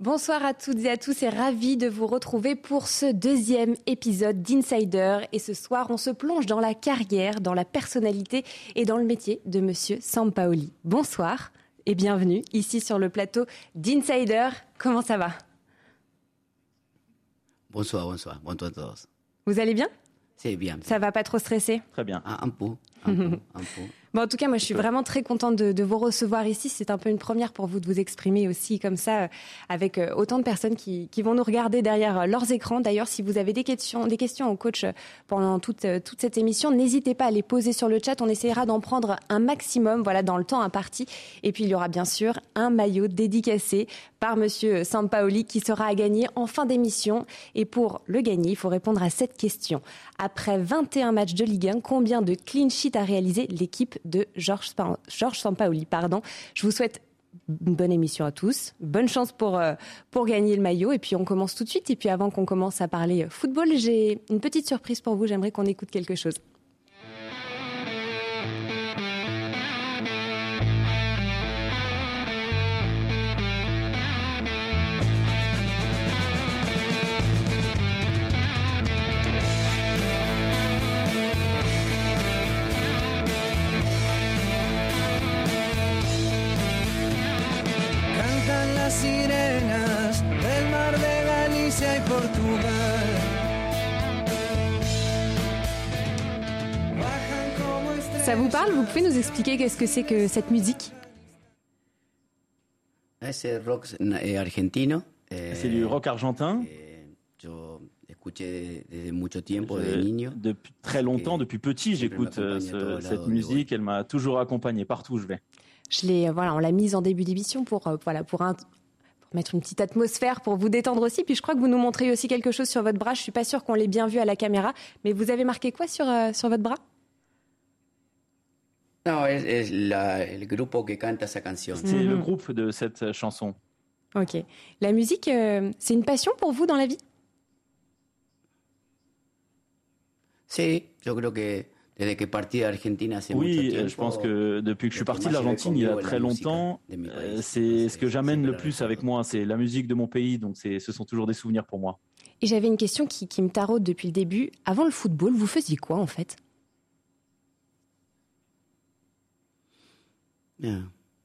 Bonsoir à toutes et à tous et ravi de vous retrouver pour ce deuxième épisode d'Insider. Et ce soir, on se plonge dans la carrière, dans la personnalité et dans le métier de Monsieur Sampaoli. Bonsoir et bienvenue ici sur le plateau d'Insider. Comment ça va? Bonsoir, bonsoir, bonsoir à tous. Vous allez bien? C'est bien. Ça va pas trop stresser? Très bien. Ah, un peu, un peu, un peu. Bon, en tout cas, moi, je suis vraiment très contente de, de vous recevoir ici. C'est un peu une première pour vous de vous exprimer aussi comme ça, euh, avec euh, autant de personnes qui, qui vont nous regarder derrière euh, leurs écrans. D'ailleurs, si vous avez des questions, des questions au coach pendant toute, toute cette émission, n'hésitez pas à les poser sur le chat. On essaiera d'en prendre un maximum, voilà, dans le temps imparti. Et puis, il y aura bien sûr un maillot dédicacé par Monsieur Sampaoli qui sera à gagner en fin d'émission. Et pour le gagner, il faut répondre à cette question. Après 21 matchs de Ligue 1, combien de clean sheets a réalisé l'équipe de Georges Georges Sampaoli pardon. Je vous souhaite une bonne émission à tous, bonne chance pour, euh, pour gagner le maillot. Et puis on commence tout de suite. Et puis avant qu'on commence à parler football, j'ai une petite surprise pour vous. J'aimerais qu'on écoute quelque chose. Ça vous parle? Vous pouvez nous expliquer qu'est-ce que c'est que cette musique? Rock eh, argentino. eh, C'est du rock argentin. eh. Depuis très longtemps, depuis petit, j'écoute euh, ce- cette musique. Elle m'a toujours accompagné partout où je vais. Je l'ai, euh, voilà, on l'a mise en début d'émission pour, euh, voilà, pour, un- pour mettre une petite atmosphère, pour vous détendre aussi. Puis je crois que vous nous montrez aussi quelque chose sur votre bras. Je suis pas sûre qu'on l'ait bien vu à la caméra, mais vous avez marqué quoi sur, euh, sur votre bras? No, es, es la- el grupo que canta esa canción. C'est le groupe de cette euh, chanson. Ok. La musique, euh, c'est une passion pour vous dans la vie? Sí, yo creo que desde que partí de Argentina hace mucho Oui, tiempo. euh, je pense que depuis que je suis que parti de l'Argentine il y a très longtemps, euh, c'est ce que j'amène le plus avec moi, c'est la musique de mon pays. Donc c'est, ce sont toujours des souvenirs pour moi. Et j'avais une question qui, qui me taraude depuis le début. Avant le football, vous faisiez quoi en fait?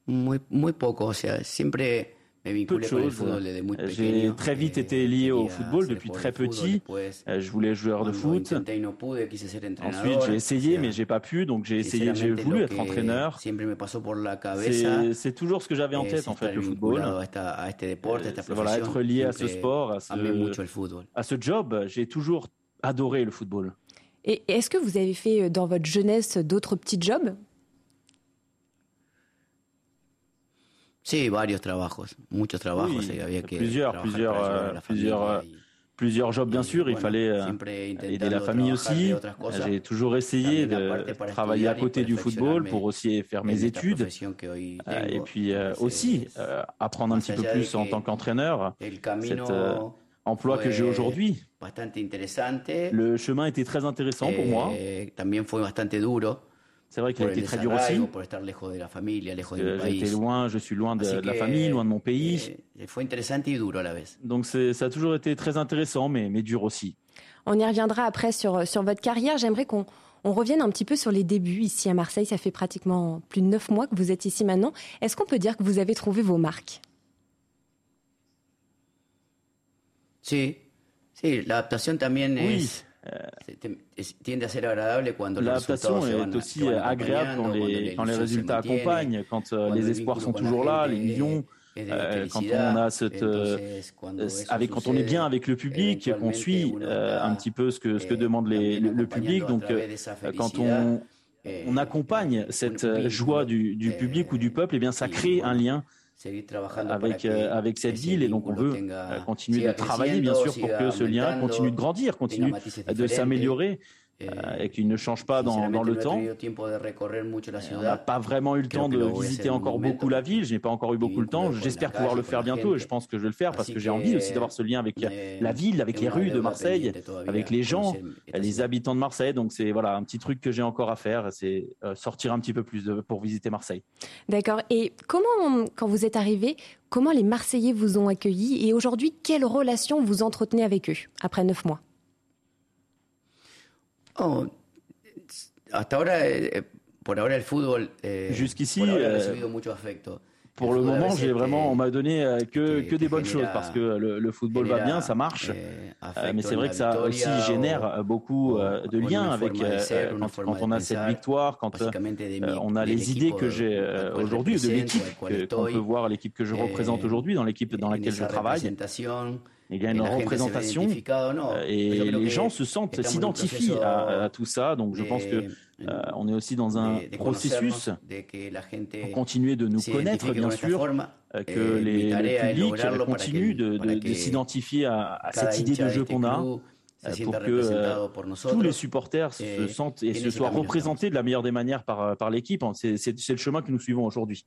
Muy, muy poco, o sea, siempre me Peu de choses. J'ai très vite Eh, été lié au football depuis très petit. Euh, Je voulais être joueur de foot. Ensuite, j'ai essayé, mais j'ai pas pu. Donc j'ai essayé, j'ai voulu être entraîneur. C'est, toujours ce que j'avais en tête en fait, le football. Euh, voilà, être lié à ce sport, à ce, à ce job. J'ai toujours adoré le football. Et est-ce que vous avez fait euh, dans votre jeunesse d'autres petits jobs? Sí, varios trabajos, muchos trabajos. Oui, y había que plusieurs, plusieurs, la plusieurs, y- Plusieurs jobs, bien sûr. Il fallait euh, aider la famille aussi. J'ai toujours essayé de travailler à côté du football pour aussi faire mes études. Euh, et puis euh, aussi euh, apprendre un petit peu plus en tant qu'entraîneur. cet, euh, Emploi que j'ai aujourd'hui. Le chemin était très intéressant pour moi. Eh, C'est vrai qu'il a été très dur aussi. desarraigo, por estar lejos de la familia, lejos de mi Euh, país. loin, je suis loin de, la famille, loin de mon pays. eh, fue interesante y duro a la vez. Donc ça a toujours été très intéressant, mais, mais dur aussi. On y reviendra après sur, sur votre carrière. J'aimerais qu'on on revienne un petit peu sur les débuts ici à Marseille. Ça fait pratiquement plus de neuf mois que vous êtes ici maintenant. Est-ce qu'on peut dire que vous avez trouvé vos marques? Sí, sí, la adaptación también Oui, es, los L'adaptation est aussi agréable quand les, quand résultats accompagnent, quand euh, les espoirs sont toujours là, de euh, quand on a cette, euh, avec quand on est bien avec le public, qu'on suit euh, un petit peu ce que ce que eh, demande les- le, public. Donc quand on eh, on accompagne cette joie du, du eh, public ou du peuple, eh bien ça crée un lien avec euh, avec cette ville et donc on veut continuer de travailler bien sûr pour que ce lien continue de grandir, continue de s'améliorer. Euh, et qui ne change pas dans, dans le temps. On n'a pas vraiment eu le temps de visiter encore beaucoup la ville. Je n'ai pas encore eu beaucoup le temps. J'espère pouvoir le faire bientôt et je pense que je vais le faire parce que j'ai envie aussi d'avoir ce lien avec la ville, avec les rues de Marseille, avec les gens, les habitants de Marseille. Donc c'est voilà un petit truc que j'ai encore à faire, c'est euh, sortir un petit peu plus pour visiter Marseille. D'accord. Et comment, quand vous êtes arrivé, comment les Marseillais vous ont accueilli et aujourd'hui, quelle relation vous entretenez avec eux après neuf mois? Oh, hasta ahora, eh, por ahora el fútbol. Eh, Jusqu'ici, eh, pour le moment, j'ai vraiment, on m'a donné euh, que, que des bonnes choses parce que le, le football va bien, ça marche. Euh, mais c'est vrai que ça aussi génère beaucoup euh, de liens avec quand, quand, on a cette victoire, quand on a les idées que j'ai aujourd'hui de l'équipe, qu'on peut voir l'équipe que je représente aujourd'hui dans l'équipe dans laquelle je travaille il y a une représentation euh, et les gens se sentent, s'identifient à, tout ça. Donc je pense que euh, on est aussi dans un processus pour continuer de nous connaître, bien sûr, euh, que les, le public continue de, de, s'identifier à, cette idée de jeu qu'on a pour que tous les supporters se sentent et se soient représentés de la meilleure des manières par, par l'équipe. C'est le chemin que nous suivons aujourd'hui.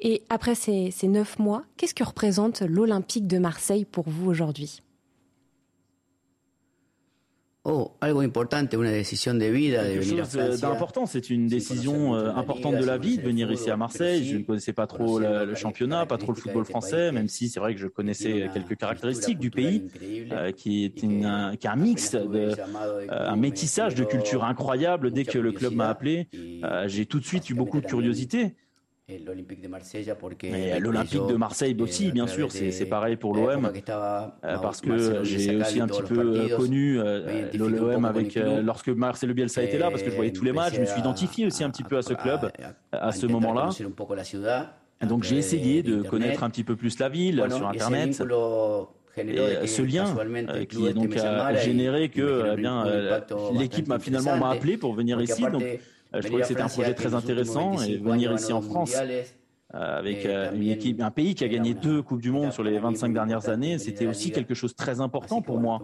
Et après ces, neuf mois, qu'est-ce que représente l'Olympique de Marseille pour vous aujourd'hui? Oh, algo importante, une décision de vida, de venir d'important, c'est une décision euh, importante de la vie de venir ici à Marseille. Je ne connaissais pas trop le, championnat, pas trop le football français, même si c'est vrai que je connaissais quelques caractéristiques du pays, euh, qui est un, qui un mix, de, euh, un métissage de culture incroyable. Dès que le club m'a appelé, j'ai tout de suite eu beaucoup de curiosité. L'Olympique de Marseille, l'Olympique de Marseille aussi, bien sûr, c'est pareil pour l'OM, euh, parce que j'ai aussi un petit peu euh, connu euh, l'OM avec lorsque Marcelo Bielsa était là, parce que je voyais tous les matchs, je me suis identifié aussi un petit peu à ce club à ce moment-là. Donc j'ai essayé de connaître un petit peu plus la ville sur Internet. Et ce lien qui donc a généré que eh bien l'équipe m'a finalement m'a appelé pour venir ici. Donc je trouvais que c'était un projet très intéressant et venir ici en France euh, avec euh, une équipe, un pays qui a gagné deux Coupes du Monde sur les 25 dernières années, c'était aussi quelque chose de très important pour moi.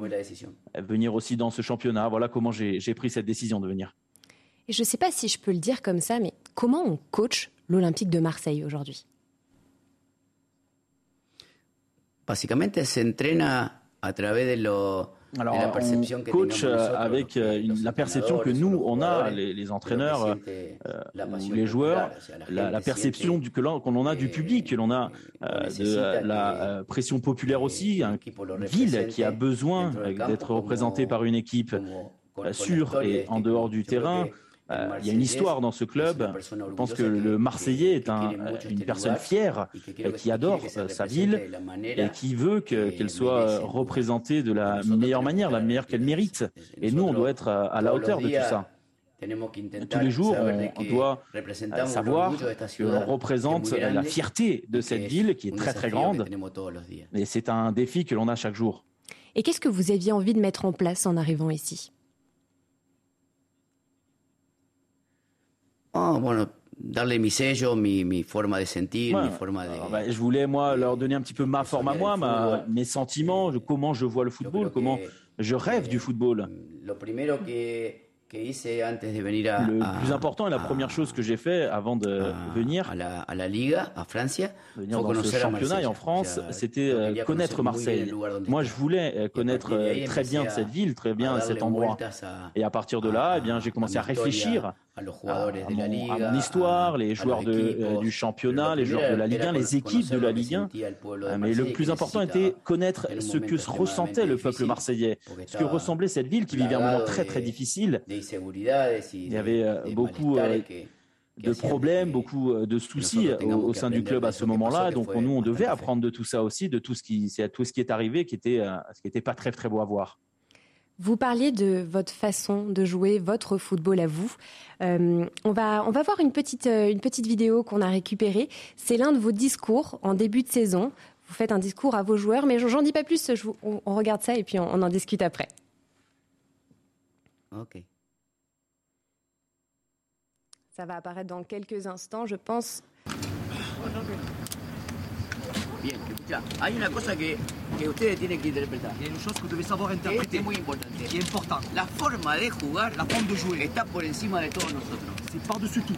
Venir aussi dans ce championnat, voilà comment j'ai pris cette décision de venir. Et je ne sais pas si je peux le dire comme ça, mais comment on coach l'Olympique de Marseille aujourd'hui? Básicamente s'entraîne à travers de lo alors, on coach euh, avec euh, la perception que nous, on a, les, entraîneurs euh, les joueurs, la, perception que l'on a du public, que l'on a de la pression populaire aussi, une ville qui a besoin d'être représentée par une équipe sûre et en dehors du terrain, euh, il y a une histoire dans ce club. Je pense que le Marseillais est une personne fière qui adore sa ville et qui veut qu'elle soit représentée de la meilleure manière, la meilleure qu'elle mérite. Et nous, on doit être à la hauteur de tout ça. Tous les jours, on, doit savoir qu'on représente la fierté de cette ville qui est très très grande. Et c'est un défi que l'on a chaque jour. Et qu'est-ce que vous aviez envie de mettre en place en arrivant ici? Oh, bueno, darle mi sello, mi, mi forma de sentir, mi forma de. Bah, je voulais moi leur donner un petit peu ma forme à moi, ma, mes sentiments, comment je vois le football, comment je rêve du football. Lo primero que le plus important et la première chose que j'ai fait avant de venir à la, Liga, à Francia, venir dans ce championnat et en France, c'était euh, connaître Marseille. Moi, je voulais euh, connaître euh, très bien cette ville, très bien cet endroit. Et à partir de là, eh bien, j'ai commencé à réfléchir à, mon, histoire, les joueurs de, du championnat, les joueurs de la Ligue 1, les équipes de la Ligue 1. Mais le plus important était connaître ce que ressentait le peuple marseillais, ce que ressemblait cette ville qui vivait un moment très très difficile il y avait euh, beaucoup euh, de problèmes, beaucoup euh, de soucis au, sein du club à ce moment-là. Donc nous, on devait apprendre de tout ça aussi, de tout ce qui, tout ce qui est arrivé, qui était, ce qui n'était pas très très beau à voir. Vous parliez de votre façon de jouer votre football à vous. on, va, on va voir une petite, une petite vidéo qu'on a récupérée. C'est l'un de vos discours en début de saison. Vous faites un discours à vos joueurs, mais j'en dis pas plus. on, regarde ça et puis on, on en discute après. Ok. Ça va apparaître dans quelques instants, je pense. Bien, escucha, hay una cosa que, que ustedes tienen que interpretar. Il y a une chose que vous devez savoir que interpréter, es muy importante. qui est importante. La forma de jugar La forme de jouer, está por encima de todos nosotros. c'est par-dessus tout.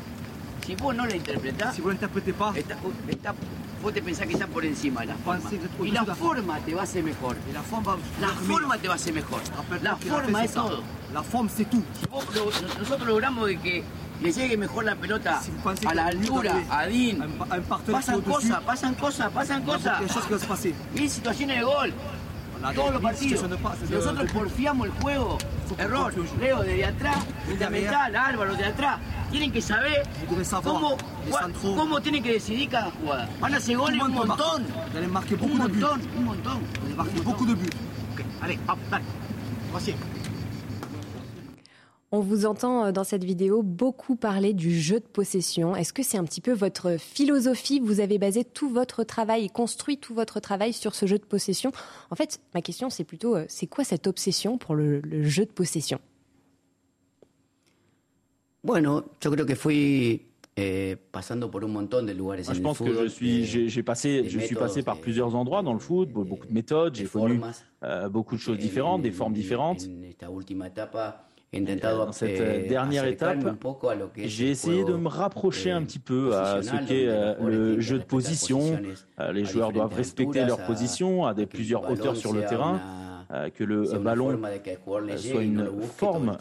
Si vos no la interpretás, Si vous ne l'interprétez pas, está- está- vos te pensás que está por encima de la forma. Que Y la forma te va a hacer mejor. la forme va La forma te va a hacer mejor. Rappelle-toi La que la forma es ça. todo. La forme, c'est tout. Si vos lo- nosotros logramos de que le llegue mejor la pelota Si vous pensez a que la vous altura, arrivez a Dean, Un, pa- un partenaire qui est pasan au-dessus, cosas, pasan cosas, pasan il y a cosas. quelque chose qui va se passer. Mil situaciones de gol. On a Todos los des partidos. situations de passe, Si de- nosotros de- porfiamos el juego, Faut que error, porfions le jeu. Leo desde atrás, fundamental, Álvaro de atrás, tienen que saber Vous devez savoir cómo, les cua- centraux. cómo tienen que decidir cada jugada. Van a hacer Tout goles le un monde peut montón, marquer. Vous allez marquer un beaucoup de buts. montón, un montón. Vous allez marquer beaucoup de buts. Ok, allez, vamos, dale. On vous entend euh, dans cette vidéo beaucoup parler du jeu de possession. Est-ce que c'est un petit peu votre philosophie? Vous avez basé tout votre travail et construit tout votre travail sur ce jeu de possession. En fait, ma question, c'est plutôt, euh, c'est quoi cette obsession pour le, le jeu de possession? Bueno, yo creo que fui eh, pasando por un montón de lugares Moi, je pense que je suis, eh, j'ai passé, je suis passé par des- plusieurs endroits dans le foot, be- beaucoup de méthodes, j'ai connu euh, beaucoup de choses En- différentes, des en- formes différentes. Dans cette, eh, euh, dernière étape, J'ai essayé de me rapprocher eh, un petit peu à ce qu'est euh, le jeu de position. Euh, Les joueurs doivent respecter leur position à des plusieurs hauteurs sur le terrain, euh, que le ballon euh, soit une forme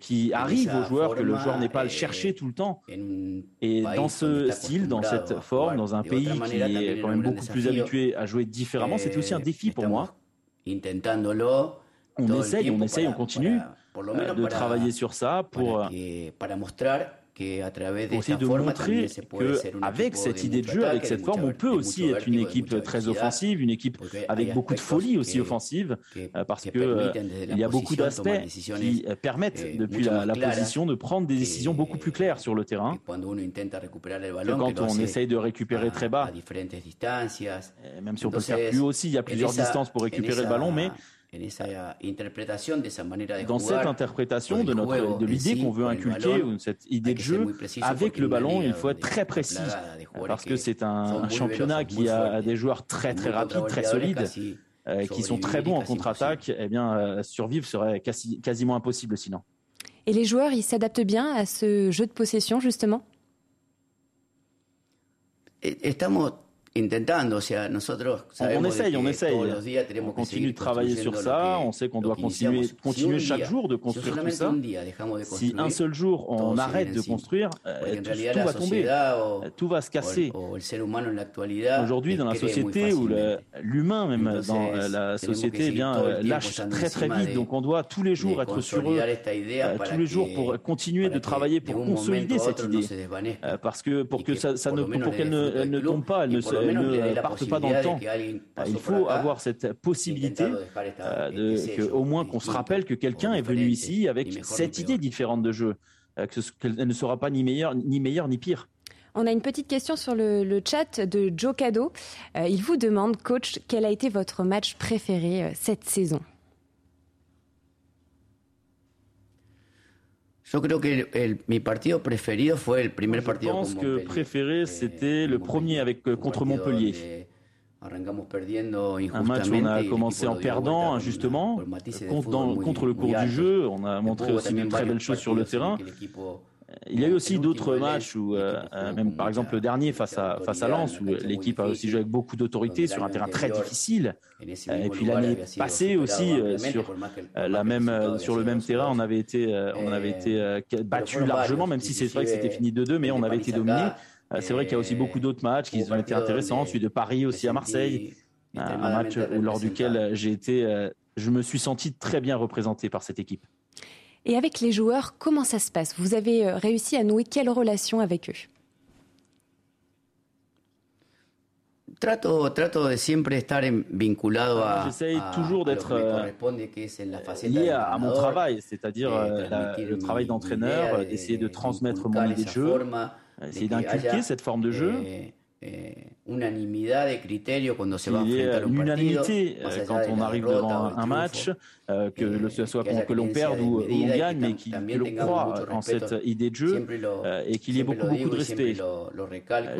qui arrive au joueur, que le joueur n'ait pas à le eh, chercher tout le temps. Et dans ce style, dans cette a forme, dans un pays qui est quand même beaucoup plus habitué à jouer différemment, c'est aussi un Eh, défi pour moi. On essaye, on essaye, on continue menos de travailler sur ça pour, euh, que- para mostrar que a través de montrer qu'avec cette idée de jeu, avec cette forme, on peut aussi être une équipe très offensive, une équipe avec beaucoup de folie aussi offensive, euh, parce que euh, il y a beaucoup d'aspects qui permettent, eh, depuis la, position, de prendre des décisions beaucoup plus claires sur le terrain. que quand on essaye de récupérer très bas, même si on peut faire plus haut aussi, il y a plusieurs distances pour récupérer le ballon, mais en esa interpretación de esa manera de dans jugar, cette interprétation de notre juego de l'idée qu'on veut inculquer, balón, ou cette idée de jeu, avec le ballon, il faut être très précis, parce que c'est un, championnat qui a des joueurs très très rapides, très solides, euh, qui sont très bons en contre-attaque. Eh bien, euh, survivre serait quasi- quasiment impossible sinon. Et les joueurs, ils s'adaptent bien à ce jeu de possession, justement? Estamos intentando, o sea, nosotros On, sabemos on de essaye, on essaye. todos los días On que continue de travailler sur ça. que- On sait qu'on doit continuer. Si chaque día- jour de si construire tout solamente ça. un día Si un seul jour on arrête de construire, euh, tout, tout va tomber, o, Euh, tout va se casser. Aujourd'hui, dans la société où l'humain, même Entonces, dans euh, la société, eh bien, lâche très très vite. Donc on doit tous les jours être sur eux, tous les jours pour continuer de travailler pour consolider cette idée. parce que pour que ça, ne, qu'elle ne, tombe pas, elle ne, se- ne parte pas dans le temps. pasó Il faut avoir cette possibilité euh, de, que, au moins qu'on se rappelle que quelqu'un est venu ici avec cette idée différente de jeu, euh, qu'elle ne sera pas ni meilleure ni, meilleure, ni pire. On a une petite question sur le, le chat de Joe Cado. Euh, il vous demande, coach, quel a été votre match préféré euh, cette saison? Yo creo que el- el- mi partido preferido fue el primer Je partido pense que préféré, Eh, c'était le premier avec, contre Montpellier. Un match où on a commencé en perdant injustement, contre, dans- contre le cours du jeu. On a montré aussi de también très varios belles choses sur le terrain. Il y a eu aussi d'autres matchs où, euh, euh, même par exemple mucha- le dernier face à, face à Lens, où l'équipe a aussi joué avec beaucoup d'autorité sur un terrain très difficile. Euh, Et puis l'année passée aussi, euh, sur euh, la même, euh, sur le même terrain, on 2-2. avait été, euh, on avait été euh, battu largement, même si c'est vrai que c'était fini 2-2, mais on avait été dominé. Euh, C'est vrai qu'il y a aussi beaucoup d'autres matchs qui ont été intéressants, celui de Paris aussi à Marseille, un match lors duquel euh, j'ai été, euh, je me suis senti très bien représenté par cette équipe. Et avec les joueurs, comment ça se passe? Vous avez euh, réussi à nouer quelle relation avec eux? Trato, trato de siempre estar en- vinculado a, J'essaye toujours d'être, euh, lié à, à mon travail, c'est-à-dire eh, euh, le travail d'entraîneur, idea, euh, d'essayer de transmettre mon idée de jeu, euh, essayer que d'inculquer cette forme de jeu. eh, eh, qu'il y ait une unanimité euh, quand on arrive devant un match, euh, que ce soit que l'on perde ou, on gagne, mais qu'il croit en cette idée de jeu euh, et qu'il y ait beaucoup, beaucoup de respect.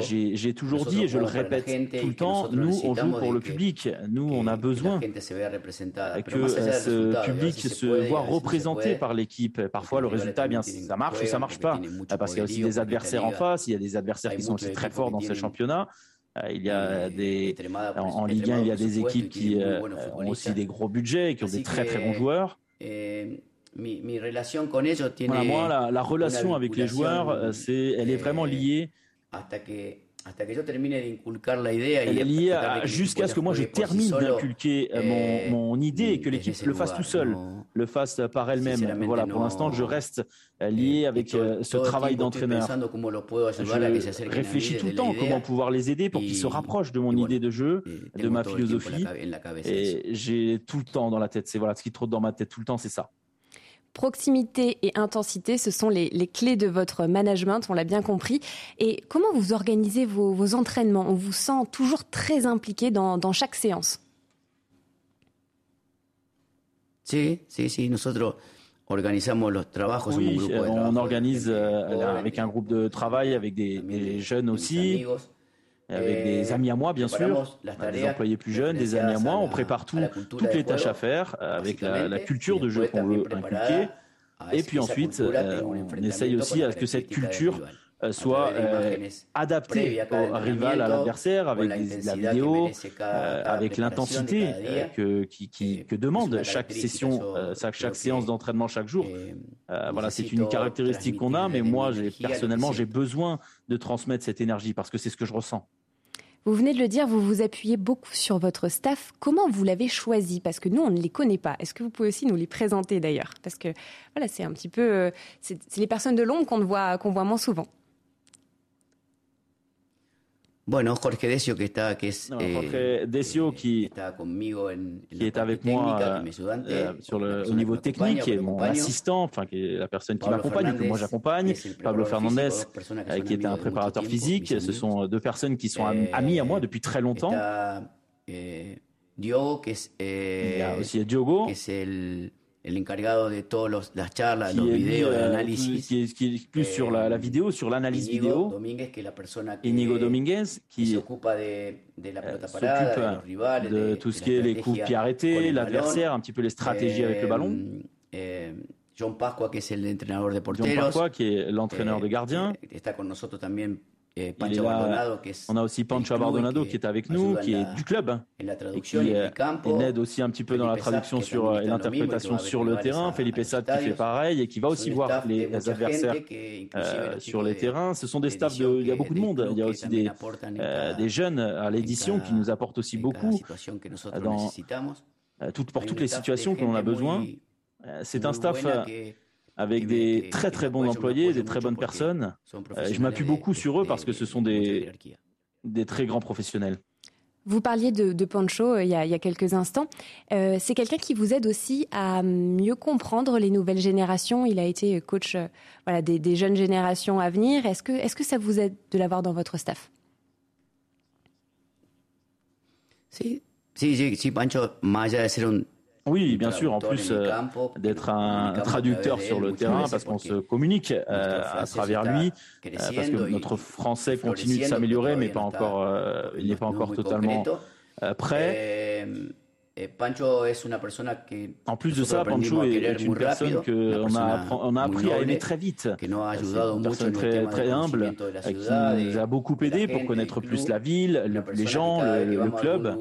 J'ai toujours dit, et je le répète tout le temps, nous, on joue pour le public. Nous, on a besoin que ce public se voit représenté par l'équipe. Parfois, le résultat, eh bien, ça marche ou ça marche pas. Parce qu'il y a aussi des adversaires en face, il y a des adversaires qui sont aussi très forts dans ce championnat. Euh, il y a des en, Ligue 1, il y a des équipes qui euh, ont aussi des gros budgets et qui ont des très très bons joueurs. Eh, voilà, moi, la, la relation avec les joueurs, euh, c'est, elle est vraiment liée liée jusqu'à ce que moi je termine d'inculquer mon, mon, idée et que l'équipe le fasse tout seul, le fasse par elle-même. Voilà, pour l'instant, je reste lié avec ce travail d'entraîneur. Je réfléchis tout le temps comment pouvoir les aider pour qu'ils se rapprochent de mon idée de jeu, de ma philosophie. Et j'ai tout le temps dans la tête, c'est voilà, ce qui trotte dans ma tête tout le temps, c'est ça. Proximité et intensité, ce sont les, clés de votre management, on l'a bien compris. Et comment vous organisez vos, entraînements? On vous sent toujours très impliqué dans, chaque séance. Oui, on organise euh, avec un groupe de travail, avec des, jeunes aussi, avec des amis à moi, bien sûr, des employés plus jeunes, des amis à moi. On prépare tout, toutes les tâches à faire avec la, culture de jeu qu'on veut inculquer. Et puis ensuite, euh, on essaye aussi à ce que cette culture soit adaptée au rival, à l'adversaire, avec la vidéo, avec l'intensité que, qui, que demande chaque session, chaque séance d'entraînement chaque jour. voilà, c'est une caractéristique qu'on a, mais moi, personnellement, j'ai besoin de transmettre cette énergie parce que c'est ce que je ressens. Vous venez de le dire, vous vous appuyez beaucoup sur votre staff. Comment vous l'avez choisi? Parce que nous, on ne les connaît pas. Est-ce que vous pouvez aussi nous les présenter d'ailleurs? Parce que voilà, c'est un petit peu, euh, c'est les personnes de l'ombre qu'on voit, qu'on voit moins souvent. Bueno, Jorge Decio está, eh, Decio qui, qui est avec moi euh, sur le, au niveau technique, qui est mon assistant, enfin qui est la personne qui m'accompagne, que moi j'accompagne. Pablo Fernandez, euh, qui est un préparateur physique. Ce sont deux personnes qui sont eh, amies à moi depuis très longtemps. Eh, Il y a aussi Diogo, el encargado de todas las charlas, los videos, el análisis. Qui est, qui est plus sur la, la, vidéo, sur l'analyse vidéo. Dominguez, qui est la persona que, Inigo Dominguez, qui, qui s'occupe de, de, la pelota parada, de, rivales, de, de tout ce qui est les coups pieds arrêtés, l'adversaire, un petit peu les stratégies eh, avec le ballon. Eh, John Pasqua, qui est l'entraîneur de porteros. John Pasqua, qui est l'entraîneur eh, de gardiens. Está con nosotros también eh, on a aussi Pancho Abardonado qui est avec nous, qui est du club, hein, et qui aide aussi un petit peu dans la traduction sur euh, et l'interprétation sur le terrain. Felipe Sad qui fait pareil et qui va aussi voir les adversaires euh, sur les terrains. Ce sont des staffs de, il y a beaucoup de monde. Il y a aussi des, euh, des jeunes à l'édition qui nous apportent aussi beaucoup dans, pour toutes les situations que l'on a besoin. C'est un staff avec des très très bons employés, des très bonnes personnes. Euh, je m'appuie beaucoup sur eux parce que ce sont des, des très grands professionnels. Vous parliez de, Pancho euh, il y, a, quelques instants. Euh, c'est quelqu'un qui vous aide aussi à mieux comprendre les nouvelles générations. Il a été coach voilà, des, jeunes générations à venir. Est-ce que, est que ça vous aide de l'avoir dans votre staff? Si, si, si, Pancho, oui, bien sûr, en plus euh, d'être un, traducteur sur le terrain, parce qu'on se communique euh, à travers lui, euh, parce que notre français continue de s'améliorer, mais pas encore, il n'est pas encore totalement prêt. En plus de ça, Pancho est, une personne qu'on a, on a appris à aimer très vite. C'est une personne très, très humble, qui nous a beaucoup aidé pour connaître plus la ville, les gens, le club.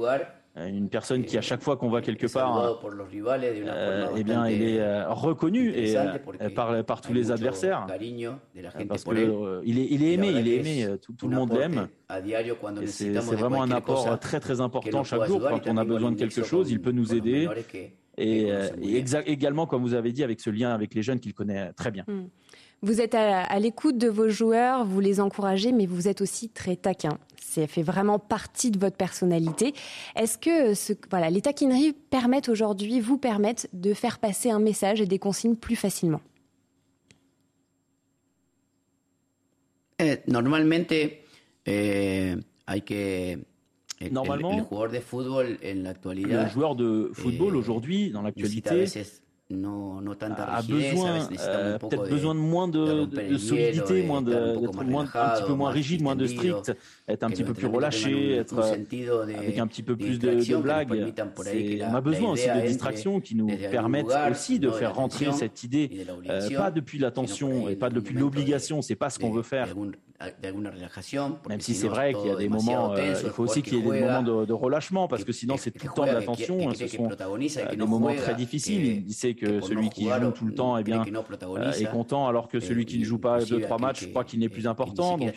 Euh, une personne qui à chaque fois qu'on va quelque part, euh, eh bien, il est euh, reconnu et par, par tous les adversaires parce qu'il est, il est aimé, il est aimé, tout, le monde l'aime. C'est vraiment un apport très très important chaque jour quand on a besoin de quelque chose, il peut nous aider. Et, également, comme vous avez dit, avec ce lien avec les jeunes qu'il connaît très bien. Hmm. Vous êtes à, l'écoute de vos joueurs, vous les encouragez, mais vous êtes aussi très taquin. Ça fait vraiment partie de votre personnalité. Est-ce que ce, voilà, les taquineries permettent aujourd'hui, vous permettent de faire passer un message et des consignes plus facilement? Eh, Normalmente, eh, hay que el, Normalement, el, el jugador de fútbol en la Le joueur de football eh, aujourd'hui, dans l'actualité, veces no, no tanta a rigidez, a besoin, euh, peut-être besoin de moins de de, romper de el hielo, solidité, de moins un de- un petit peu moins rigide, moins de strict, être un petit peu plus relâché, être de- avec un petit peu plus de, blagues. On a besoin aussi de distractions qui nous permettent lugar, aussi de faire rentrer cette idée, euh, pas depuis la sino por tension ahí et pas depuis l'obligation, c'est pas ce qu'on veut faire. Algún- de alguna relajación, porque Même si c'est vrai qu'il y a des moments, euh, il faut aussi qu'il y ait des moments de, relâchement parce que- sinon c'est tout le temps de la qui- tension, que ce sont euh, des moments très difficiles. Il sait que celui qui joue tout le temps eh bien, euh, est content alors que eh, celui qui y- ne joue pas deux trois matchs que- croit qu'il n'est plus important. Donc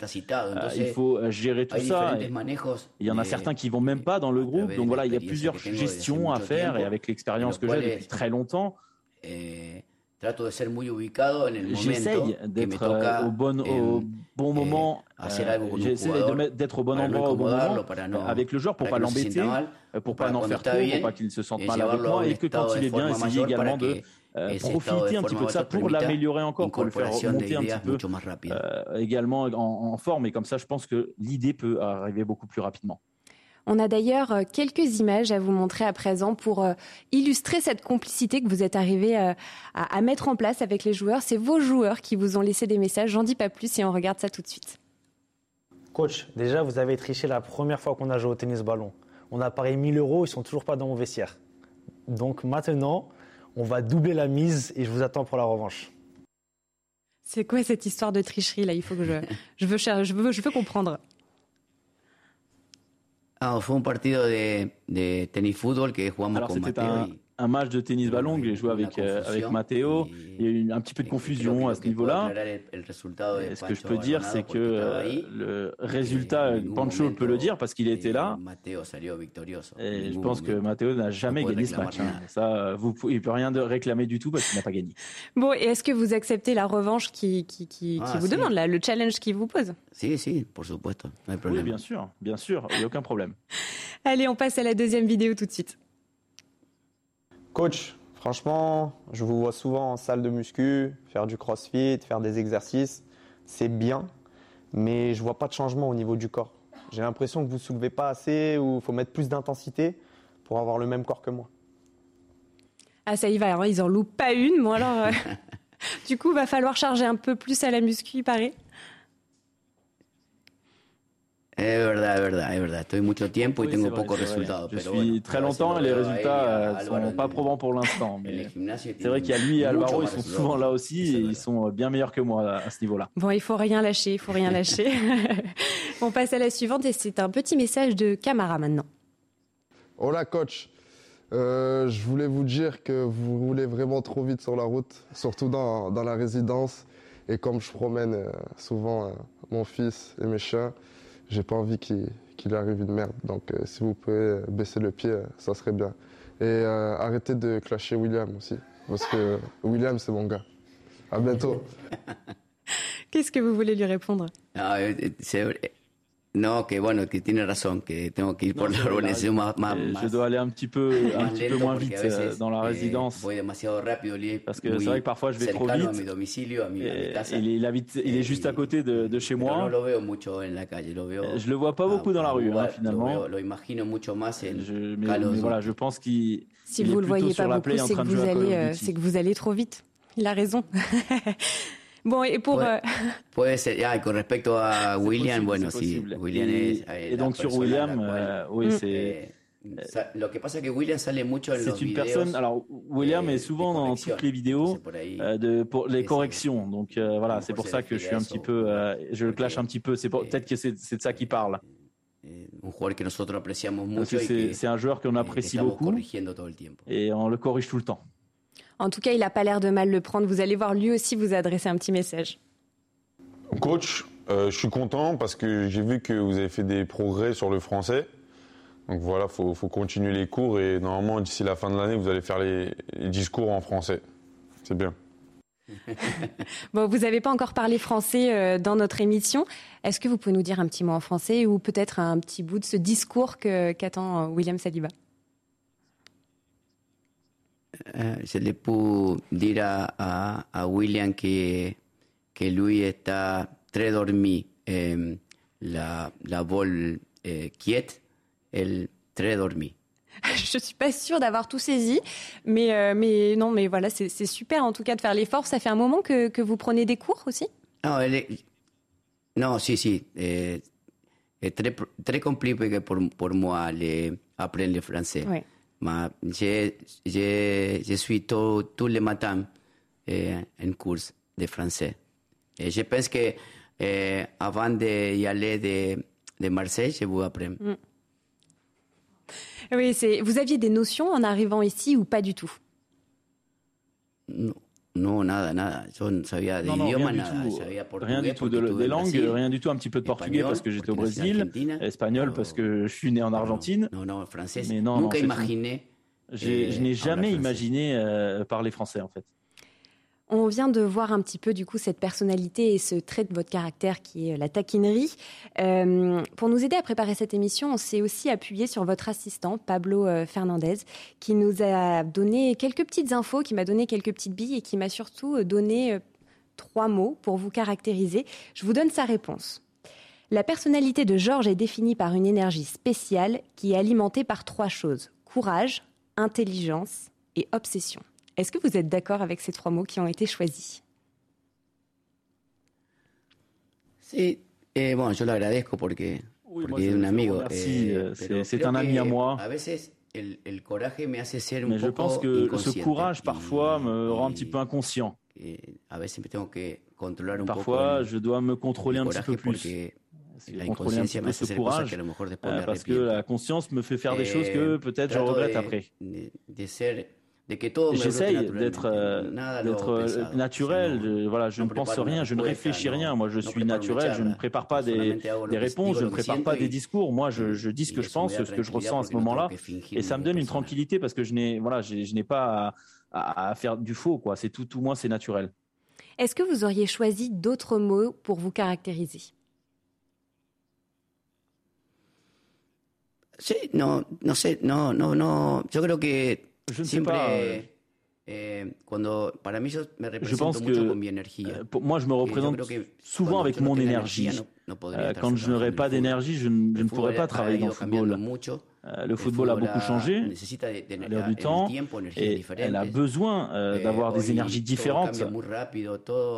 il faut gérer tout ça. Il y en a certains qui vont même pas dans le groupe, donc voilà, il y a plusieurs gestions à faire et avec l'expérience en que j'ai depuis très longtemps, de j'essaye me d'être euh, au bon, au bon moment, euh, j'essaie de d'être au bon endroit au bon moment euh, avec le joueur pour para pas l'embêter, euh, pour pas en faire trop, pour pas qu'il se sente mal avec moi et que quand de il est bien, essayer également de euh, estado profiter de un petit peu de ça pour l'améliorer encore, pour le faire de monter un petit peu euh, également en, en forme et comme ça je pense que l'idée peut arriver beaucoup plus rapidement. On a d'ailleurs euh, quelques images à vous montrer à présent pour euh, illustrer cette complicité que vous êtes arrivé euh, à, à mettre en place avec les joueurs. C'est vos joueurs qui vous ont laissé des messages. J'en dis pas plus et on regarde ça tout de suite. Coach, déjà, vous avez triché la première fois qu'on a joué au tennis ballon. On a parié 1000 euros, ils sont toujours pas dans mon vestiaire. Donc maintenant, on va doubler la mise et je vous attends pour la revanche. C'est quoi cette histoire de tricherie là? Il faut que je, je veux, cher- je veux, je veux comprendre. Ah, fue un partido de, de tenis fútbol que jugamos con Mateo. y- un match de tennis ballon que j'ai joué avec, euh, avec Matteo. Il y a eu un petit peu de confusion à ce niveau-là. Et ce que je Pancho peux dire, c'est que euh, le résultat, ningún Pancho peut le dire parce qu'il était eh, là. Et je pense que. Matteo n'a jamais gagné ce match. hein. Ça, euh, vous il peut rien de réclamer du tout parce qu'il n'a pas gagné. Bon, et est-ce que vous acceptez la revanche qui, qui, qui, qui Ah, vous si. demande, là, le challenge qu'il vous pose? Sí, sí, por supuesto, no Oui, bien sûr, bien sûr, il n'y a aucun problème. Allez, on passe à la deuxième vidéo tout de suite. Coach, franchement, je vous vois souvent en salle de muscu, faire du crossfit, faire des exercices. C'est bien, mais je vois pas de changement au niveau du corps. J'ai l'impression que vous soulevez pas assez ou il faut mettre plus d'intensité pour avoir le même corps que moi. Ah, ça y va, hein, ils en loupent pas une. Bon, alors, euh, du coup, va falloir charger un peu plus à la muscu, il paraît. Es verdad, es verdad, es verdad. Estoy mucho tiempo y Oui, tengo c'est vrai, pocos c'est vrai. resultados. Je pero suis bueno, très longtemps lo et les résultats a euh, sont pas probants pour l'instant. Mais c'est vrai qu'il y a lui et Alvaro, ils sont souvent là aussi et ils sont bien meilleurs que moi à ce niveau-là. Bon, il faut rien lâcher, il faut rien lâcher. on passe à la suivante et c'est un petit message de Camara maintenant. Hola coach, Euh, je voulais vous dire que vous roulez vraiment trop vite sur la route, surtout dans, dans la résidence. Et comme je promène euh, souvent euh, mon fils et mes chiens, j'ai pas envie qu'il qu'il arrive une merde. Donc euh, si vous pouvez euh, baisser le pied, euh, ça serait bien. Et euh, arrêtez de clasher William aussi, parce que William c'est mon gars. À bientôt. Qu'est-ce que vous voulez lui répondre? No, eh, eh, se- eh, no, que bueno, que tiene razón, que tengo que ir por la c'est vrai, organización más, más, Et más- je dois aller un petit peu, un más petit peu lento moins vite veces, dans la eh, résidence. voy demasiado rápido, il est Parce que c'est vrai que parfois je vais trop a vite. mi domicilio, a mi, a mi Et, casa. il, est, il habite- il est juste à côté de, de chez moi. no lo veo mucho en la calle, lo veo. Je le vois pas beaucoup dans la rue, hein, finalement. Lo, veo- lo imagino mucho más en Je, mais, Carlos mais voilà, je pense qu'il Si il est vous le plutôt voyez sur pas beaucoup, c'est que, vous allez, euh, c'est que vous allez trop vite. Il a raison. bon, et pour... Ouais. euh, Puede ser, ah, con respecto a William, bueno, sí. William es. eh, et donc sur William, cual, euh, oui, Mm. c'est eh, sa- lo que pasa es que William sale mucho en los c'est une videos. personne. Alors William eh, est souvent dans toutes les vidéos euh, de pour les corrections. Donc euh, voilà, c'est pour ça que je suis un petit peu, euh, je le clash un petit peu. C'est eh, peut-être que c'est de ça qu'il parle. eh, un jugador que nosotros apreciamos Parce mucho que c'est un joueur qu'on eh, apprécie beaucoup et on le corrige tout le temps. En tout cas, il a pas l'air de mal le prendre. Vous allez voir lui aussi vous adresser un petit message. Coach, euh, je suis content parce que j'ai vu que vous avez fait des progrès sur le français. Donc voilà, faut, faut continuer les cours et normalement d'ici la fin de l'année, vous allez faire les, les discours en français. C'est bien. Bon, vous n'avez pas encore parlé français euh, dans notre émission. Est-ce que vous pouvez nous dire un petit mot en français ou peut-être un petit bout de ce discours que- qu'attend euh, William Saliba? Eh, le può dire a, a William che, che lui sta tre dormì ehm, la, la vol eh, quiet, el très dormi. Je suis pas sûre d'avoir tout saisi, mais, euh, mais non, mais voilà, c'est c'est super en tout cas de faire l'effort. Ça fait un moment que, que vous prenez des cours aussi? No, él es- no, sí, sí. eh, es très, très compliqué pour, pour moi le, apprendre le français. Ouais. Mais je, je, je suis tout, tous les matins eh, en cours de français. Et je pense que eh, avant d'y aller de, de Marseille, je vous apprendre. Oui, c'est. Vous aviez des notions en arrivant ici ou pas du tout? No, nada, nada. Yo no sabía de Non, non, idioma, nada. tout. Sabía portugués Rien du tout de, des langues, Brasil, rien du tout, un petit peu de portugais espagnol parce que j'étais au Brésil, espagnol No, parce que je suis né en Argentine. No, no, francés. Mais non, non, Nunca imaginé. Eh, Je n'ai jamais hablar français. imaginé euh, parler français en fait. On vient de voir un petit peu du coup cette personnalité et ce trait de votre caractère qui est la taquinerie. Euh, pour nous aider à préparer cette émission, on s'est aussi appuyé sur votre assistant Pablo euh, Fernandez, qui nous a donné quelques petites infos, qui m'a donné quelques petites billes et qui m'a surtout euh, donné euh, trois mots pour vous caractériser. Je vous donne sa réponse. La personnalité de Georges est définie par une énergie spéciale qui est alimentée par trois choses courage, intelligence et obsession. Est-ce que vous êtes d'accord avec ces trois mots qui ont été choisis? Sí, eh, bueno, yo le agradezco porque, es un amigo. remercie, eh, pero c'est- un ami à moi. A veces el, el coraje me hace ser un Mais je pense que ce courage parfois me rend un petit peu inconscient. eh, a veces me tengo que controlar un Parfois, je dois me contrôler un petit peu plus. porque C'est la Contrôler un petit inconsciencia me peu hace ce hacer cosas courage que a lo mejor después euh, me parce que la conscience me fait faire des choses Eh, que peut-être je regrette après. De, de ser, J'essaye d'être euh, euh, naturel. Voilà, je ne pense rien, je ne réfléchis rien. Moi, je suis naturel. Je ne prépare pas des, réponses, je ne prépare pas des discours. Moi, je, dis ce que je pense, ce que je ressens à ce moment-là, et ça me donne une tranquillité parce que je n'ai, voilà, je n'ai pas à, à- à faire du faux, quoi. C'est tout, tout moi, c'est naturel. Est-ce que vous auriez choisi d'autres mots pour vous caractériser? Sí, no, no sé, no, no, no. Yo creo que Je ne sais pas. euh, eh, cuando para mí yo me represento pense mucho que, con mi energía. Pour- moi, je me je représente souvent avec mon énergie. no- no Euh, quand je el pas d'énergie, je, ne- je fútbol pas travailler dans le football. mucho. Euh, le football a beaucoup ha- changé à l'heure du temps et elle a besoin euh, Eh, d'avoir des énergies différentes.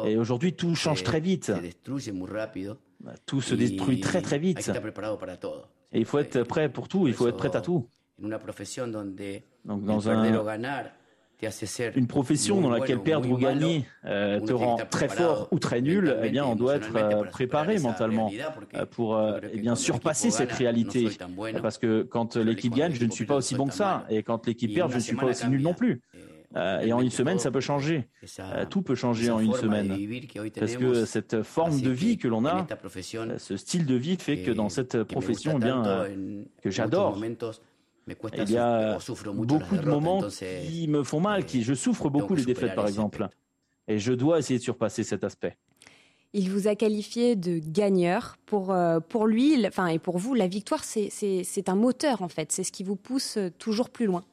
Et aujourd'hui, tout change très vite. Tout se détruit très très vite. Et il faut être prêt pour tout, il faut être prêt à tout. Donc dans un- une profession dans laquelle perdre ou gagner euh, te rend très fort ou très nul, eh bien on doit être euh, préparé mentalement euh, pour eh bien surpasser cette réalité. Parce que quand l'équipe gagne, je ne suis pas aussi bon que ça. Et quand l'équipe perd, je ne suis pas aussi nul non plus. eh, Euh, et en une semaine, ça peut changer. Euh, tout peut changer en une semaine. Parce que cette forme de vie que l'on a, ce style de vie fait que dans cette profession, eh bien, que j'adore. Il y a beaucoup de moments qui me font mal, qui je souffre beaucoup les défaites par exemple. Et je dois essayer de surpasser cet aspect. Il vous a qualifié de gagneur. Pour, euh, pour lui, enfin, et pour vous, la victoire, c'est- c'est c'est un moteur, en fait. C'est ce qui vous pousse euh, toujours plus loin.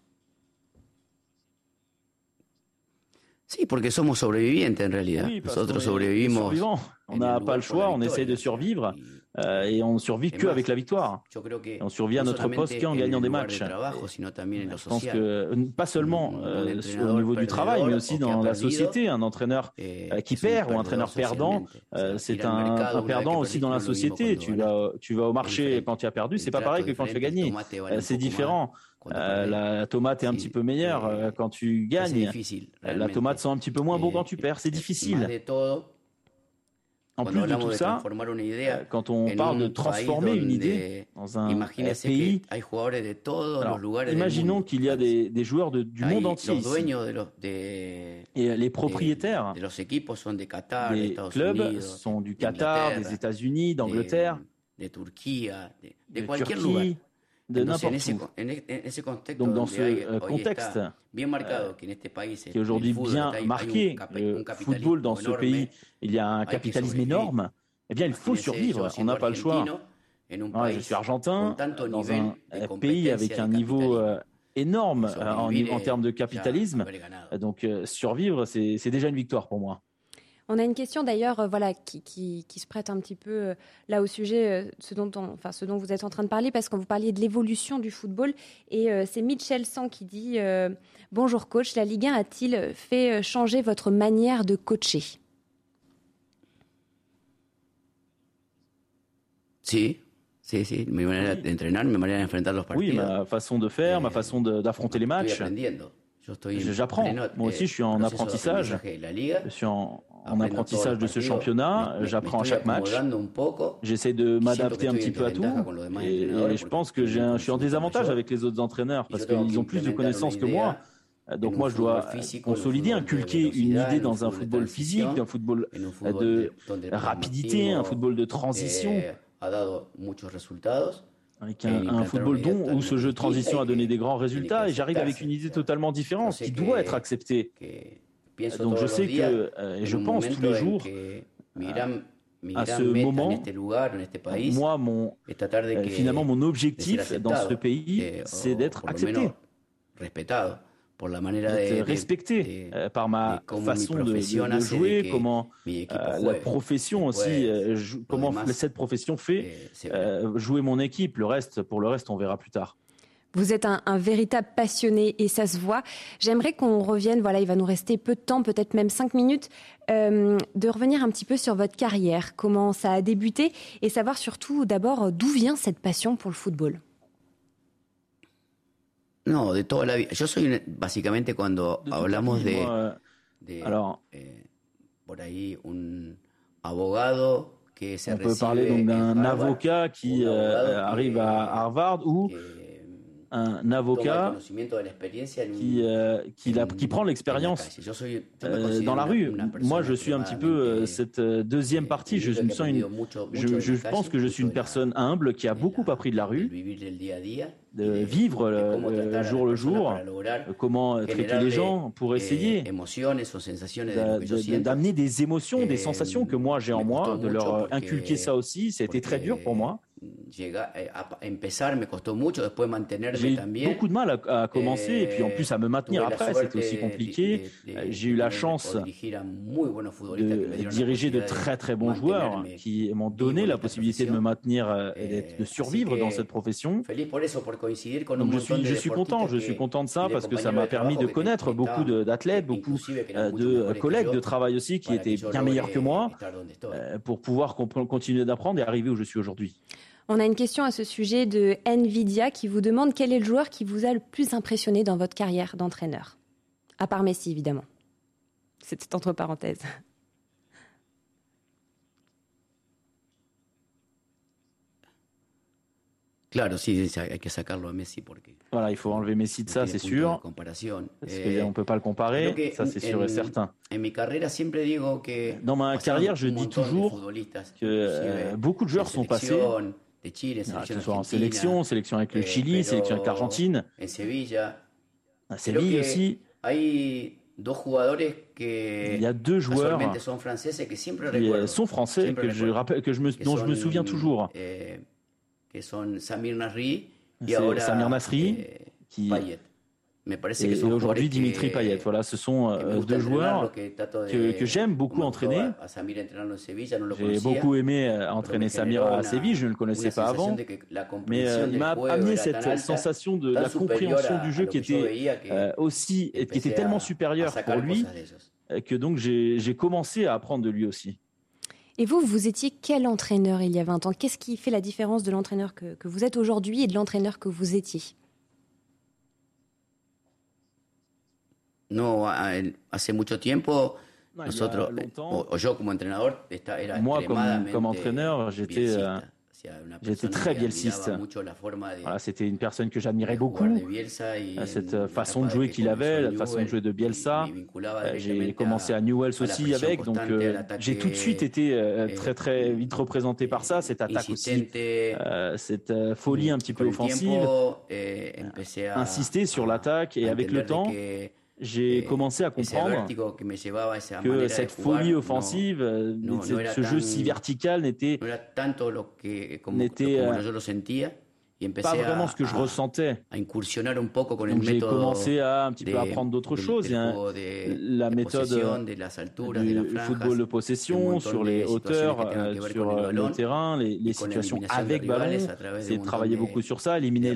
Sí, porque somos sobrevivientes en realidad. Oui, parce Nosotros qu'on est sobrevivimos. survivants. On n'a pas le choix, on essaye de survivre euh, et on ne survit que avec la victoire. On survit à no notre poste qu'en en gagnant des matchs. Je pense que euh, pas seulement euh, au niveau du travail, mais aussi dans la société. Un entraîneur Eh, qui perd ou un entraîneur perdant, euh, c'est un, un perdant aussi dans la société. Tu vas, tu vas au marché quand tu as perdu, c'est pas pareil que quand tu as gagné. C'est différent. Euh, la tomate est un petit peu meilleure eh, quand tu gagnes. La tomate sent un petit peu moins bon Eh, quand tu perds, c'est difficile. En plus de tout ça, euh, quand on parle de transformer une idée dans un euh, pays, alors, imaginons qu'il y a des, des joueurs de- du monde entier ici. Et les de- propriétaires des clubs sont du Qatar, des États-Unis, d'Angleterre, de. Turquie, de n'importe où. Donc dans ce euh, contexte país qui est aujourd'hui bien marqué, le football dans ce pays, il y a un capitalisme énorme, eh bien il faut survivre, on n'a pas le choix. Ouais, je suis argentin, dans un euh, pays avec un niveau euh, énorme euh, en, termes de capitalisme. Donc euh, survivre, c'est déjà une victoire pour moi. On a une question d'ailleurs, euh, voilà, qui, qui, qui, se prête un petit peu euh, là au sujet, euh, ce, dont on, enfin, ce dont vous êtes en train de parler, parce que vous parliez de l'évolution du football. Et euh, c'est Mitchell Sang qui dit euh, Bonjour coach, la Ligue 1 a-t-il fait changer votre manière de coacher? Sí, sí, sí. Mi manera de entrenar, mi manera de enfrentar los partidos. Oui, ma façon de faire, ma façon de- d'affronter les matchs. J'apprends. Moi aussi, je suis en apprentissage. Je suis en, en apprentissage de ce championnat. J'apprends à chaque match. J'essaie de m'adapter un petit peu à tout. Et, et je pense que un- je suis en désavantage avec les autres entraîneurs parce qu'ils ont plus de connaissances que moi. Donc moi, je dois consolider, inculquer une idée dans un football physique, un football de rapidité, un football de transition. Avec un, un football dont, où ce jeu de transition a donné des grands résultats. Et j'arrive avec une idée totalement différente qui doit être acceptée. Donc je sais que, euh, et je pense tous les jours, à ce moment, moi, mon, euh, finalement, mon objectif dans ce pays, c'est d'être accepté d'être respecté euh, par ma façon de, de- de jouer, comment euh, la profession aussi, euh, comment cette profession fait euh, jouer mon équipe. Le reste, pour le reste, on verra plus tard. Vous êtes un, un véritable passionné et ça se voit. J'aimerais qu'on revienne, voilà, il va nous rester peu de temps, peut-être même cinq minutes, euh, de revenir un petit peu sur votre carrière, comment ça a débuté et savoir surtout d'abord d'où vient cette passion pour le football. No, de toda la vida. Yo soy, básicamente, cuando hablamos de, de, alors- eh, por ahí, un abogado que se On peut parler donc d'un avocat qui euh, arrive que- à Harvard ou un avocat qui, euh, qui, la- en- qui prend l'expérience euh, dans la rue. Moi, je suis un petit peu cette deuxième eh, partie. Je me sens une, je, pense que je suis une personne humble qui a beaucoup appris de la rue, de vivre de le- jour le jour, euh, comment traiter les gens pour essayer d'amener des émotions, des sensations que moi j'ai en moi, de leur inculquer ça aussi. Ça a été très dur pour moi. Llega, eh, a, a empezar me costó mucho, después mantenerme J'ai eu también. beaucoup de mal à, à commencer et puis en plus à me maintenir après, c'était aussi compliqué. Euh, J'ai eu la chance de diriger de très très bons joueurs qui m'ont donné la possibilité de me maintenir, euh, et Eh, de survivre dans cette profession. Donc je suis, je suis content, je suis content de ça parce que ça m'a permis de connaître beaucoup d'athlètes, beaucoup euh, de collègues de travail aussi qui étaient bien meilleurs que moi pour pouvoir continuer d'apprendre et arriver où je suis aujourd'hui. On a une question à ce sujet de Nvidia qui vous demande quel est le joueur qui vous a le plus impressionné dans votre carrière d'entraîneur À part Messi, évidemment. C'était entre parenthèses. Claro, sí, sí, hay que sacarlo a Messi porque Voilà, il faut enlever Messi de ça, c'est sûr, comparación. parce Eh, qu'on ne peut pas le comparer, que ça c'est sûr en- et certain. En mi carrera siempre digo que Dans ma carrière, je dis toujours que euh, beaucoup de joueurs sont passés, ah, que ce soit en sélection, sélection avec le eh, Chili, sélection avec l'Argentine, en Sevilla. à Séville que aussi. Il y a deux joueurs qui recuerdo. euh, sont français, que je rappelle, que je me, que dont je me souviens toujours. eh, Samir Nasri Nasri, eh, qui Payet. Me parece et, que et son aujourd'hui Dimitri que- Payet. Voilà, ce sont euh, deux joueurs que trato de- que, que j'aime beaucoup entraîner. J'ai beaucoup aimé euh, entraîner Samir à Séville, je ne le connaissais pas avant. Mais euh, il m'a amené cette alta, sensation de la superior compréhension a- du jeu qui était euh, aussi, et qui était a- tellement supérieure pour lui que donc j'ai j'ai commencé à apprendre de lui aussi. Et vous, vous étiez quel entraîneur il y a 20 ans? Qu'est-ce qui fait la différence de l'entraîneur que, que vous êtes aujourd'hui et de l'entraîneur que vous étiez? No, hace mucho tiempo nosotros, eh, o, o yo como entrenador, esta- era Moi, comme- entraîneur, j'étais, euh, j'étais très bielciste. Voilà, c'était une personne que j'admirais beaucoup. cette façon de jouer qu'il avait, la façon de jouer de Bielsa. Euh, J'ai commencé à Newell's aussi avec, donc euh, j'ai tout de suite été euh, eh, très très vite représenté par ça, cette attaque aussi, euh, cette folie un petit peu offensive, eh, insister sur l'attaque et avec le temps, j'ai commencé à comprendre que cette folie offensive, euh, no- no ce jeu tan- si vertical n'était euh, pas vraiment ce que je ressentais. Donc j'ai commencé à un petit peu apprendre d'autres choses. La méthode du football de possession sur les hauteurs, euh, sur le terrain, les, les situations avec ballon. C'est de travailler beaucoup sur ça, éliminer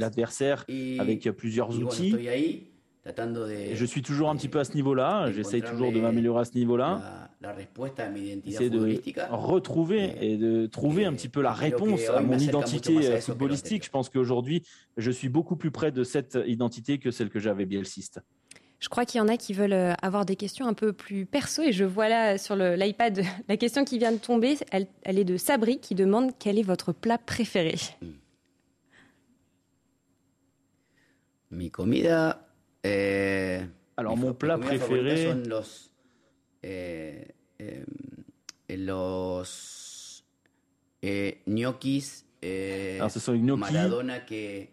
l'adversaire avec plusieurs outils. Je suis toujours un petit peu à ce niveau-là. J'essaye toujours de m'améliorer à ce niveau-là. C'est de retrouver et de trouver un petit peu la réponse à mon identité euh, footballistique. Je pense qu'aujourd'hui, je suis beaucoup plus près de cette identité que celle que j'avais bielciste. Je crois qu'il y en a qui veulent euh, avoir des questions un peu plus perso et je vois là sur l'iPad la question qui vient de tomber. Elle, elle, est de Sabri qui demande quel est votre plat préféré? Mi comida eh, Alors, mon plat préféré. Son los, eh, eh, los gnocchis. Alors, ce sont les gnocchis. Maradona que,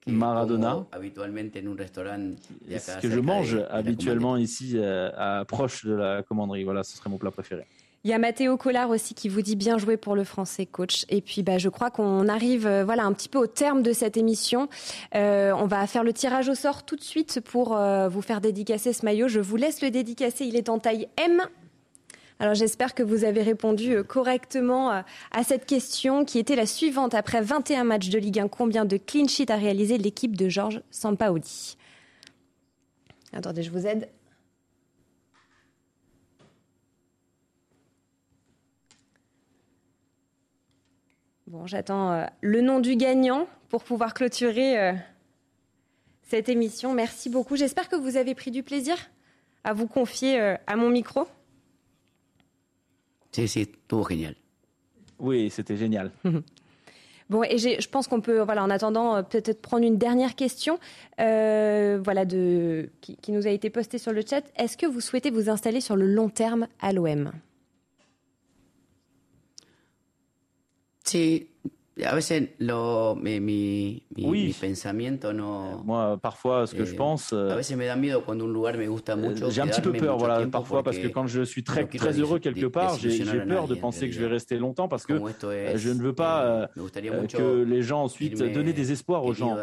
que Maradona. Habitualmente en un restaurant ce que je mange habituellement ici, à, proche de la commanderie. Voilà, ce serait mon plat préféré. Il y a Mathéo Collard aussi qui vous dit bien joué pour le français, coach. Et puis, bah, je crois qu'on arrive, euh, voilà, un petit peu au terme de cette émission. Euh, on va faire le tirage au sort tout de suite pour euh, vous faire dédicacer ce maillot. Je vous laisse le dédicacer. Il est en taille M. Alors j'espère que vous avez répondu correctement à cette question qui était la suivante. Après 21 matchs de Ligue 1, combien de clean sheets a réalisé l'équipe de Georges Sampaoli? Attendez, je vous aide. Bon, j'attends euh, le nom du gagnant pour pouvoir clôturer euh, cette émission. Merci beaucoup. J'espère que vous avez pris du plaisir à vous confier euh, à mon micro. C'est tout génial. Oui, c'était génial. Bon, et je pense qu'on peut, voilà, en attendant, peut-être prendre une dernière question, euh, voilà, de, qui, qui, nous a été postée sur le chat. Est-ce que vous souhaitez vous installer sur le long terme à l'OM Sí, a veces lo, mi, mi, oui. mi pensamiento no. Moi, parfois, ce que eh, je pense. a veces me da miedo cuando un lugar me gusta mucho. J'ai un petit peu peur, voilà, parfois, parce que quand je suis très, très heureux quelque part, j'ai peur de penser que je vais rester longtemps parce que je ne veux pas euh, que les gens ensuite donner des espoirs aux gens.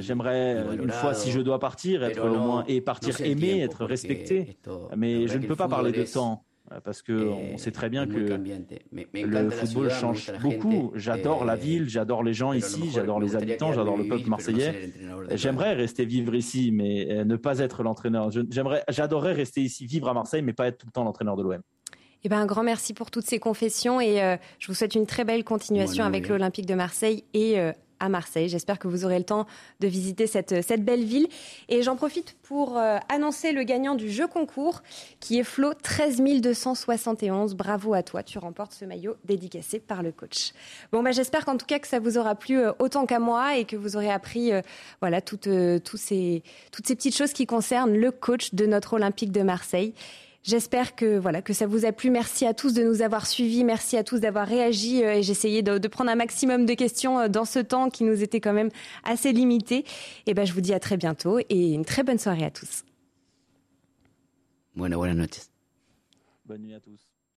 J'aimerais, une fois, si je dois partir, être au moins et partir aimé, être respecté. Mais je ne peux pas parler de temps. Euh, parce que on sait très bien que le football change beaucoup. J'adore la ville, j'adore les gens ici, j'adore les habitants, j'adore le peuple marseillais. J'aimerais rester vivre ici, mais euh, ne pas être l'entraîneur. J'aimerais, j'adorerais rester ici, vivre à Marseille, mais pas être tout le temps l'entraîneur de l'OM. Eh ben, un grand merci pour toutes ces confessions et euh, je vous souhaite une très belle continuation avec l'Olympique de Marseille et euh, à Marseille. J'espère que vous aurez le temps de visiter cette, cette belle ville. Et j'en profite pour euh, annoncer le gagnant du jeu concours, qui est Flo 13 271. Bravo à toi, tu remportes ce maillot dédicacé par le coach. Bon, bah, j'espère qu'en tout cas que ça vous aura plu euh, autant qu'à moi et que vous aurez appris euh, voilà, toutes, tous ces, toutes ces petites choses qui concernent le coach de notre Olympique de Marseille. J'espère que voilà que ça vous a plu. Merci à tous de nous avoir suivis. Merci à tous d'avoir réagi. Et j'ai essayé de, de, prendre un maximum de questions dans ce temps qui nous était quand même assez limité. Et ben je vous dis à très bientôt et une très bonne soirée à tous. Bueno, buenas noches. Bonne nuit à tous.